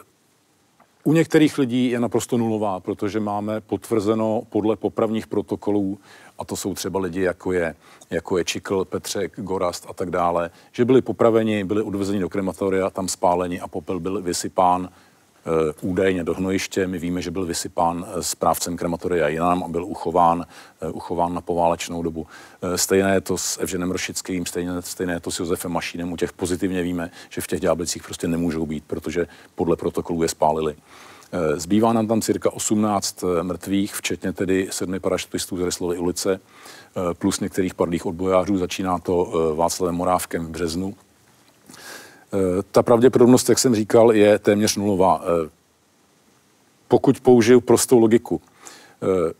u některých lidí je naprosto nulová, protože máme potvrzeno podle popravních protokolů, a to jsou třeba lidi, jako je, jako je Čikl, Petřek, Gorast a tak dále, že byli popraveni, byli odvezeni do krematoria, tam spáleni a popel byl vysypán Eh, údajně do hnojiště. My víme, že byl vysypán eh, správcem krematoria jinam a byl uchován, eh, uchován na poválečnou dobu. Stejné je to s Evženem Rošickým, stejné, stejné je to s Josefem Mašínem. U těch pozitivně víme, že v těch ďáblicích prostě nemůžou být, protože podle protokolu je spálili. Zbývá nám tam cirka 18 mrtvých, včetně tedy sedmi parašutistů z Ryslovy ulice, plus některých pardých odbojářů. Začíná to Václavem Morávkem v březnu Eh, ta pravděpodobnost, jak jsem říkal, je téměř nulová. Eh, pokud použiju prostou logiku, eh,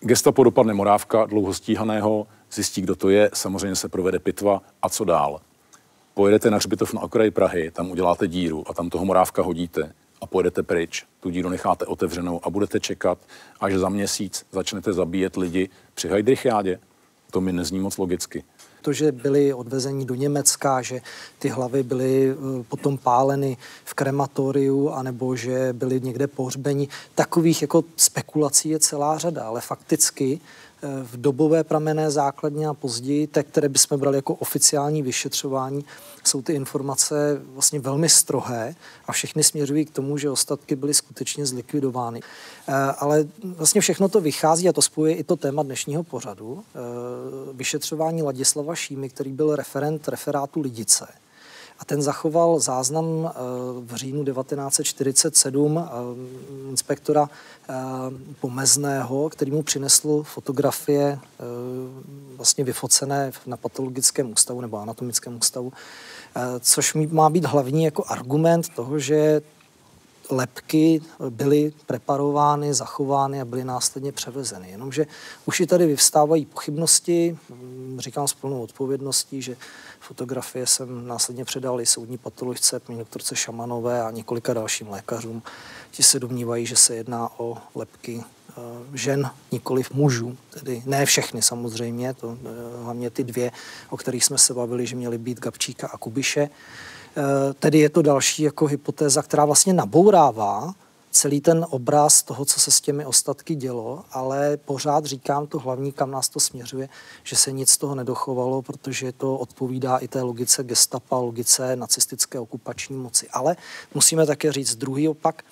gestapo dopadne Morávka, dlouho stíhaného, zjistí, kdo to je, samozřejmě se provede pitva a co dál. Pojedete na hřbitov na okraji Prahy, tam uděláte díru a tam toho Morávka hodíte a pojedete pryč. Tu díru necháte otevřenou a budete čekat, až za měsíc začnete zabíjet lidi při Heidrichiádě. To mi nezní moc logicky to, že byli odvezeni do Německa, že ty hlavy byly eh, potom páleny v krematoriu, anebo že byly někde pohřbeni. Takových jako spekulací je celá řada, ale fakticky v dobové pramené základně a později, te, které bychom brali jako oficiální vyšetřování, jsou ty informace vlastně velmi strohé a všechny směřují k tomu, že ostatky byly skutečně zlikvidovány. Eh, ale vlastně všechno to vychází a to spojuje i to téma dnešního pořadu. Eh, vyšetřování Ladislava Šímy, který byl referent referátu Lidice a ten zachoval záznam eh, v říjnu 1947 eh, inspektora Pomezného, který mu přinesl fotografie vlastně vyfocené na patologickém ústavu nebo anatomickém ústavu, což má být hlavní jako argument toho, že lepky byly preparovány, zachovány a byly následně převezeny. Jenomže už i tady vyvstávají pochybnosti, hm, říkám s plnou odpovědností, že fotografie jsem následně předal i soudní patoložce, paní doktorce Šamanové a několika dalším lékařům. Ti se domnívají, že se jedná o lepky eh, žen, nikoliv mužů, tedy ne všechny samozřejmě, to, eh, hlavně ty dvě, o kterých jsme se bavili, že měly být Gabčíka a Kubiše. Eh, tedy je to další jako hypotéza, která vlastně nabourává celý ten obraz toho, co se s těmi ostatky dělo, ale pořád říkám to hlavní, kam nás to směřuje, že se nic z toho nedochovalo, protože to odpovídá i té logice gestapa, logice nacistické okupační moci. Ale musíme také říct druhý opak,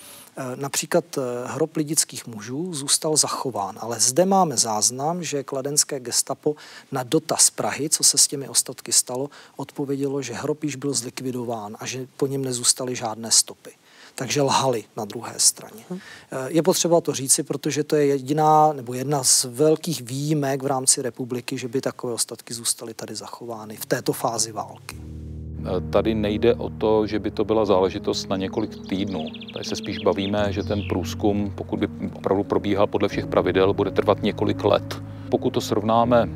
Například eh, hrob lidických mužů zůstal zachován, ale zde máme záznam, že kladenské gestapo na dotaz Prahy, co se s těmi ostatky stalo, odpovědělo, že hrob již byl zlikvidován a že po něm nezůstaly žádné stopy takže lhali na druhé straně. Eh, je potřeba to říci, protože to je jediná nebo jedna z velkých výjimek v rámci republiky, že by takové ostatky zůstaly tady zachovány v této fázi války. tady nejde o to, že by to byla záležitost na několik týdnů. Tady se spíš bavíme, že ten průzkum, pokud by opravdu probíhal podle všech pravidel, bude trvat několik let. Pokud to srovnáme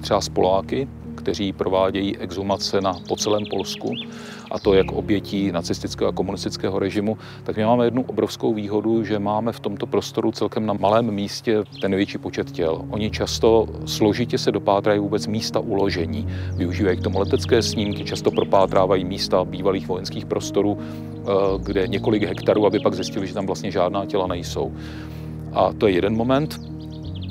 třeba s Poláky, kteří provádějí exhumace na, po celém Polsku, a to jak obětí nacistického a komunistického režimu, tak my máme jednu obrovskou výhodu, že máme v tomto prostoru celkem na malém místě ten největší počet těl. Oni často složitě se dopátrají vůbec místa uložení. Využívají k tomu letecké snímky, často propátrávají místa bývalých vojenských prostorů, eh, kde několik hektarů, aby pak zjistili, že tam vlastně žádná těla nejsou. A to je jeden moment.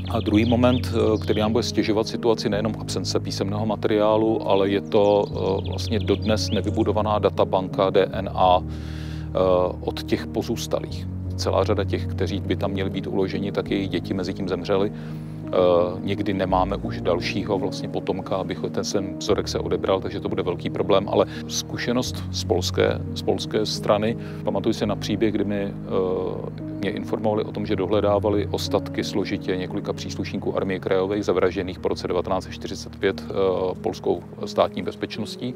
A druhý moment, eh, který nám bude stěžovat situaci, nejenom absence písemného materiálu, ale je to eh, vlastně dodnes nevybudovaná databanka DNA eh, od těch pozůstalých. Celá řada těch, kteří by tam měli být uloženi, tak jejich děti mezi tím zemřeli. Někdy nemáme už dalšího vlastně potomka, aby ten sem vzorek se odebral, takže to bude velký problém, ale zkušenost z polské, z polské strany, pamatuju si na příběh, kdy mi mě informovali o tom, že dohledávali ostatky složitě několika příslušníků armie krajových zavražděných po roce 1945 eh, polskou státní bezpečností.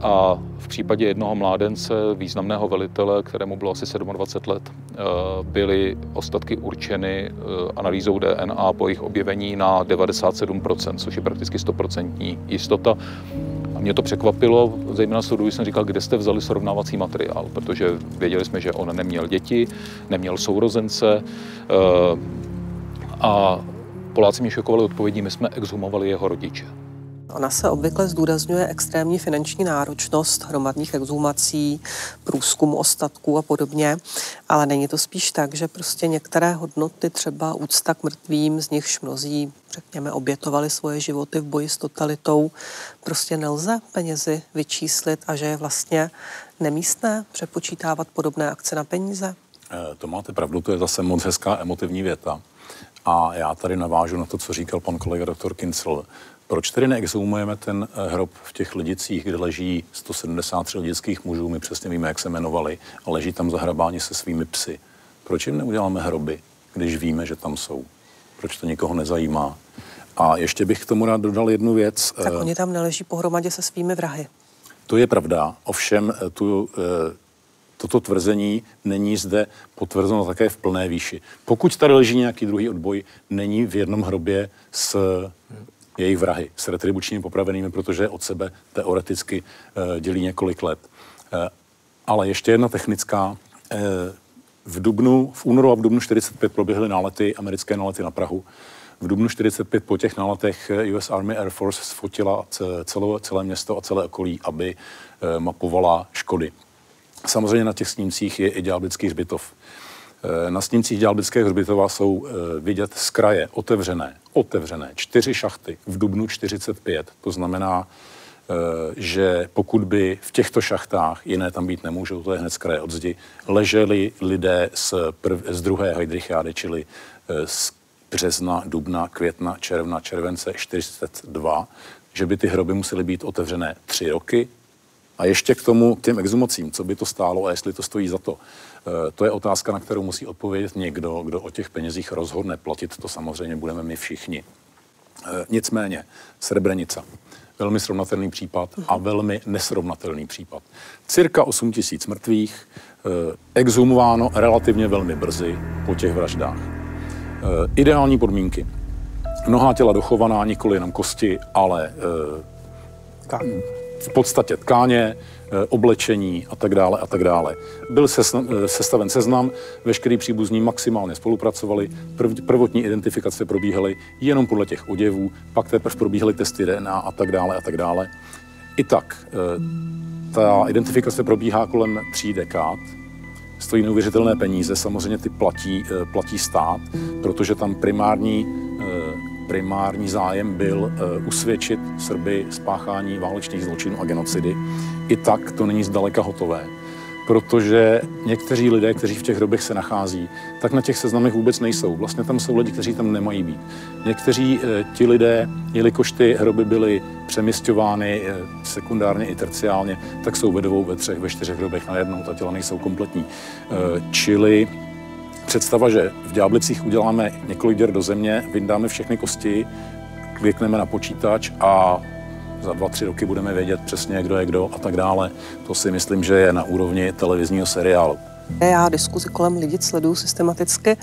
A v případě jednoho mládence, významného velitele, kterému bylo asi 27 let, eh, byly ostatky určeny eh, analýzou DNA po jejich objevení na 97%, což je prakticky 100% jistota. A mě to překvapilo, zejména z toho jsem říkal, kde jste vzali srovnávací materiál, protože věděli jsme, že on neměl děti, neměl sourozence eh, a Poláci mě šokovali odpovědí, my jsme exhumovali jeho rodiče. Ona se obvykle zdůrazňuje extrémní finanční náročnost hromadných exhumací, průzkumu ostatků a podobně, ale není to spíš tak, že prostě některé hodnoty, třeba úcta k mrtvým, z nichž mnozí, řekněme, obětovali svoje životy v boji s totalitou, prostě nelze penězi vyčíslit a že je vlastně nemístné přepočítávat podobné akce na peníze? Eh, to máte pravdu, to je zase moc hezká emotivní věta. A já tady navážu na to, co říkal pan kolega doktor Kincel. Proč tedy neexhumujeme ten eh, hrob v těch lidicích, kde leží 173 lidických mužů, my přesně víme, jak se jmenovali, a leží tam zahrabáni se svými psy? Proč jim neuděláme hroby, když víme, že tam jsou? Proč to nikoho nezajímá? A ještě bych k tomu rád dodal jednu věc. Tak oni tam neleží pohromadě se svými vrahy. To je pravda, ovšem eh, tu, eh, toto tvrzení není zde potvrzeno také v plné výši. Pokud tady leží nějaký druhý odboj, není v jednom hrobě s jejich vrahy s retribučními popravenými, protože od sebe teoreticky uh, dělí několik let. Uh, ale ještě jedna technická. Uh, v Dubnu, v únoru a v Dubnu 45 proběhly nálety, americké nálety na Prahu. V Dubnu 45 po těch náletech US Army Air Force sfotila celé, celé město a celé okolí, aby mapovala škody. Samozřejmě na těch snímcích je i Ďáblický hřbitov. Eh, na snímcích Dělbického hřbitova jsou eh, vidět z kraje otevřené, otevřené čtyři šachty v Dubnu 45. To znamená, eh, že pokud by v těchto šachtách, jiné tam být nemůžou, to je hned z kraje od zdi, leželi lidé z, prv, z druhé Heidrichiády, čili z března, dubna, května, června, července 42, že by ty hroby musely být otevřené tři roky. A ještě k tomu, k těm exhumacím, co by to stálo a jestli to stojí za to. Eh, to je otázka, na kterou musí odpovědět někdo, kdo o těch penězích rozhodne. Platit to samozřejmě budeme my všichni. Eh, nicméně, Srebrenica. Velmi srovnatelný případ a velmi nesrovnatelný případ. Cirka 8 tisíc mrtvých, eh, exhumováno relativně velmi brzy po těch vraždách. Ideální podmínky. Mnohá těla dochovaná, nikoli jenom kosti, ale v podstatě tkáně, Eh, oblečení a tak dále a tak dále. Byl eh, sestaven seznam, veškerý příbuzní maximálně spolupracovali, prv, prvotní identifikace probíhaly jenom podle těch oděvů, pak teprve probíhaly testy DNA a tak dále a tak dále. I tak, eh, ta identifikace probíhá kolem tří dekád, stojí neuvěřitelné peníze, samozřejmě ty platí, platí stát, protože tam primární primární zájem byl uh, usvědčit Srby spáchání válečných zločinů a genocidy. I tak to není zdaleka hotové, protože někteří lidé, kteří v těch hrobech se nachází, tak na těch seznamech vůbec nejsou. Vlastně tam jsou lidi, kteří tam nemají být. Někteří uh, ti lidé, jelikož ty hroby byly přemysťovány uh, sekundárně i terciálně, tak jsou ve dvou, ve třech, ve čtyřech hrobech najednou, ta těla nejsou kompletní. Čili Představa, že v Ďáblicích uděláme několik děr do země, vyndáme všechny kosti, klikneme na počítač a za dva, tři roky budeme vědět přesně, kdo je kdo a tak dále. To si myslím, že je na úrovni televizního seriálu. Já diskuzi kolem lidí sleduju systematicky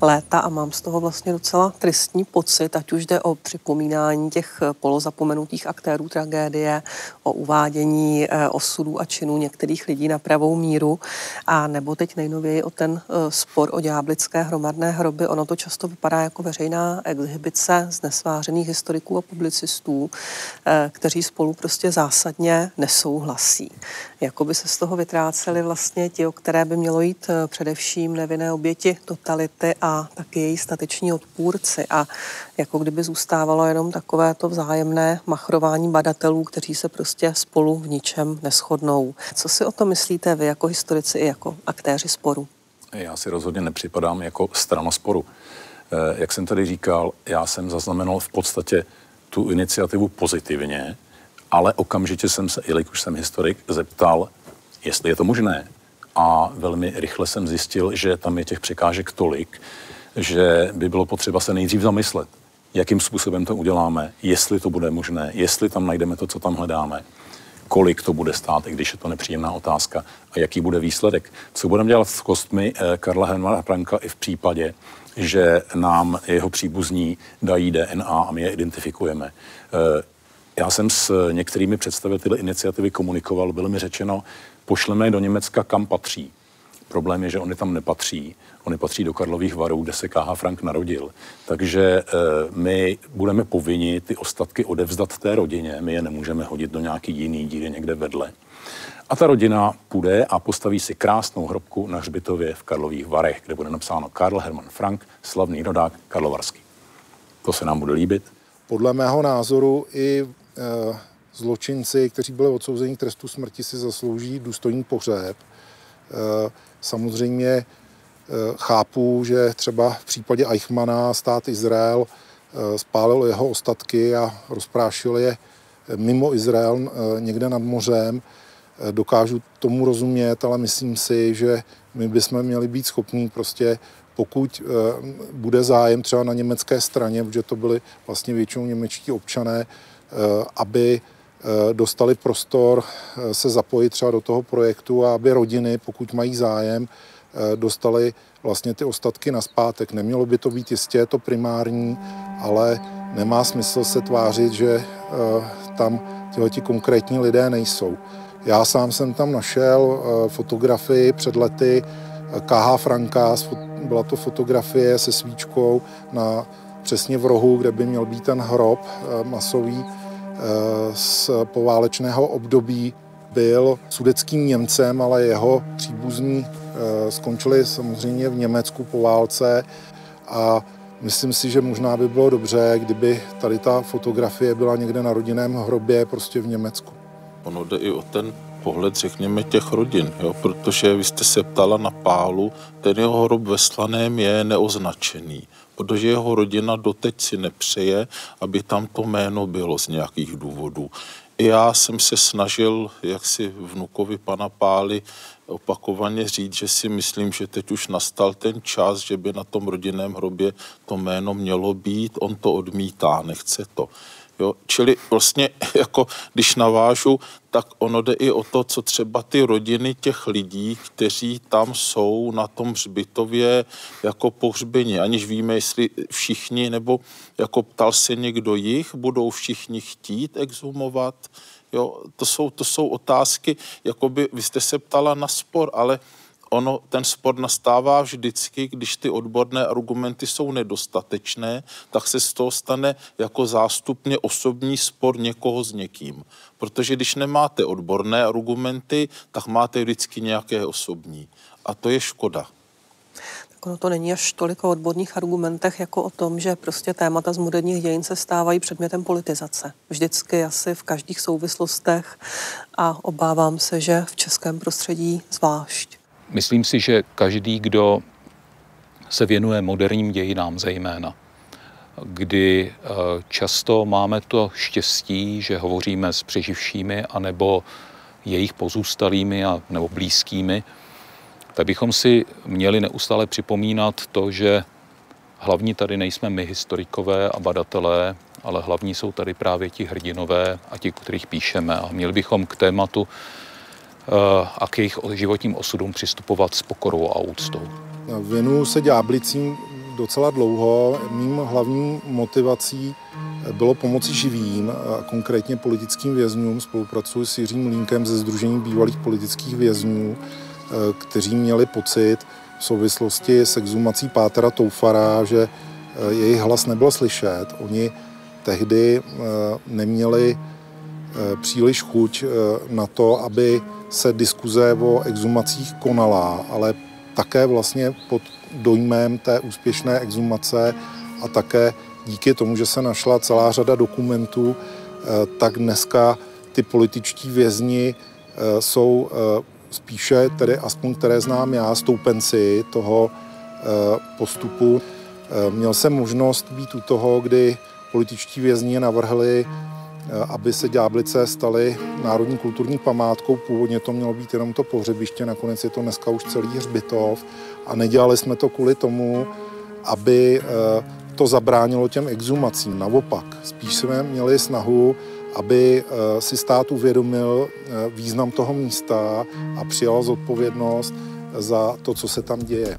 léta a mám z toho vlastně docela tristní pocit, ať už jde o připomínání těch polozapomenutých aktérů tragédie, o uvádění eh, osudů a činů některých lidí na pravou míru, a nebo teď nejnověji o ten eh, spor o ďáblické hromadné hroby. Ono to často vypadá jako veřejná exhibice z nesvářených historiků a publicistů, eh, kteří spolu prostě zásadně nesouhlasí. Jakoby se z toho vytráceli vlastně ti, o které by mělo mělo jít eh, především nevinné oběti totality a taky její stateční odpůrci. A jako kdyby zůstávalo jenom takové to vzájemné machrování badatelů, kteří se prostě spolu v ničem neschodnou. Co si o to myslíte vy jako historici i jako aktéři sporu? Já si rozhodně nepřipadám jako strana sporu. Eh, jak jsem tady říkal, já jsem zaznamenal v podstatě tu iniciativu pozitivně, ale okamžitě jsem se, už jsem historik, zeptal, jestli je to možné a velmi rychle jsem zjistil, že tam je těch překážek tolik, že by bylo potřeba se nejdřív zamyslet, jakým způsobem to uděláme, jestli to bude možné, jestli tam najdeme to, co tam hledáme, kolik to bude stát, i když je to nepříjemná otázka, a jaký bude výsledek. Co budeme dělat s kostmi eh, Karla Hermana Franka i v případě, že nám jeho příbuzní dají DNA a my je identifikujeme. Eh, já jsem s některými představiteli iniciativy komunikoval, bylo mi řečeno, pošleme do Německa, kam patří. Problém je, že oni tam nepatří. Oni patří do Karlových varů, kde se KH Frank narodil. Takže e, my budeme povinni ty ostatky odevzdat té rodině. My je nemůžeme hodit do nějaký jiný díry někde vedle. A ta rodina půjde a postaví si krásnou hrobku na hřbitově v Karlových Varech, kde bude napsáno Karl Hermann Frank, slavný rodák Karlovarský. To se nám bude líbit. Podle mého názoru i e, zločinci, kteří byli odsouzeni k trestu smrti, si zaslouží důstojný pohřeb. Eh, samozřejmě eh, chápu, že třeba v případě Eichmana stát Izrael eh, spálil jeho ostatky a rozprášil je mimo Izrael někde nad mořem. Dokážu tomu rozumět, ale myslím si, že my bychom měli být schopní prostě pokud bude zájem třeba na německé straně, protože to byli vlastně většinou němečtí občané, aby dostali prostor eh, se zapojit třeba do toho projektu a aby rodiny, pokud mají zájem, eh, dostali vlastně ty ostatky na zpátek. Nemělo by to být jistě to primární, ale nemá smysl se tvářit, že tam tyhle konkrétní lidé nejsou. Já sám jsem tam našel fotografii před lety KH Franka, byla to fotografie se svíčkou na přesně v rohu, kde by měl být ten hrob masový z poválečného období byl sudeckým Němcem, ale jeho příbuzní eh, skončili samozřejmě v Německu po válce a myslím si, že možná by bylo dobře, kdyby tady ta fotografie byla někde na rodinném hrobě prostě v Německu. Ono jde i o ten pohled, řekněme, těch rodin, jo? protože vy jste se ptala na Pálu, ten jeho hrob ve Slaném je neoznačený protože jeho rodina doteď si nepřeje, aby tam to jméno bylo z nějakých důvodů. I já jsem se snažil, jak si vnukovi pana Pály, opakovaně říct, že si myslím, že teď už nastal ten čas, že by na tom rodinném hrobě to jméno mělo být. On to odmítá, nechce to. Jo? Čili vlastně, jako když navážu, tak ono jde i o to, co třeba ty rodiny těch lidí, kteří tam jsou na tom hřbitově jako pohřbení, aniž víme, jestli všichni, nebo jako ptal se někdo jich, budou všichni chtít exhumovat. Jo? To, jsou, to jsou otázky, jako by, vy jste se ptala na spor, ale ono, ten spor nastává vždycky, když ty odborné argumenty jsou nedostatečné, tak se z toho stane jako zástupně osobní spor někoho s někým. Protože když nemáte odborné argumenty, tak máte vždycky nějaké osobní. A to je škoda. Ono to není až tolik o odborných argumentech, jako o tom, že prostě témata z moderních dějin se stávají předmětem politizace. Vždycky asi v každých souvislostech a obávám se, že v českém prostředí zvlášť. Myslím si, že každý, kdo se věnuje moderním dějinám zejména, kdy eh, často máme to štěstí, že hovoříme s přeživšími anebo jejich pozůstalými a, nebo blízkými, tak bychom si měli neustále připomínat to, že hlavní tady nejsme my historikové a badatelé, ale hlavní jsou tady právě ti hrdinové a ti, kterých píšeme. A měli bychom k tématu a k jejich životním osudům přistupovat s pokorou a úctou. Věnuju se ďáblicím docela dlouho. Mým hlavní motivací bylo pomoci živým, a konkrétně politickým vězňům. Spolupracuji s Jiřím Línkem ze Združení bývalých politických vězňů, eh, kteří měli pocit v souvislosti s exumací Pátera Toufara, že eh, jejich hlas nebyl slyšet. Oni tehdy eh, neměli příliš chuť na to, aby se diskuze o exumacích konala, ale také vlastně pod dojmem té úspěšné exumace a také díky tomu, že se našla celá řada dokumentů, eh, tak dneska ty političtí vězni eh, jsou eh, spíše, tedy aspoň které znám já, stoupenci toho postupu. Měl jsem možnost být u toho, kdy političtí vězni navrhli, aby se Ďáblice staly národní kulturní památkou. Původně to mělo být jenom to pohřebiště, nakonec je to dneska už celý hřbitov a nedělali jsme to kvůli tomu, aby to zabránilo těm exumacím. Naopak, spíš jsme měli snahu, aby eh, si stát uvědomil eh, význam toho místa a přijal zodpovědnost za to, co se tam děje.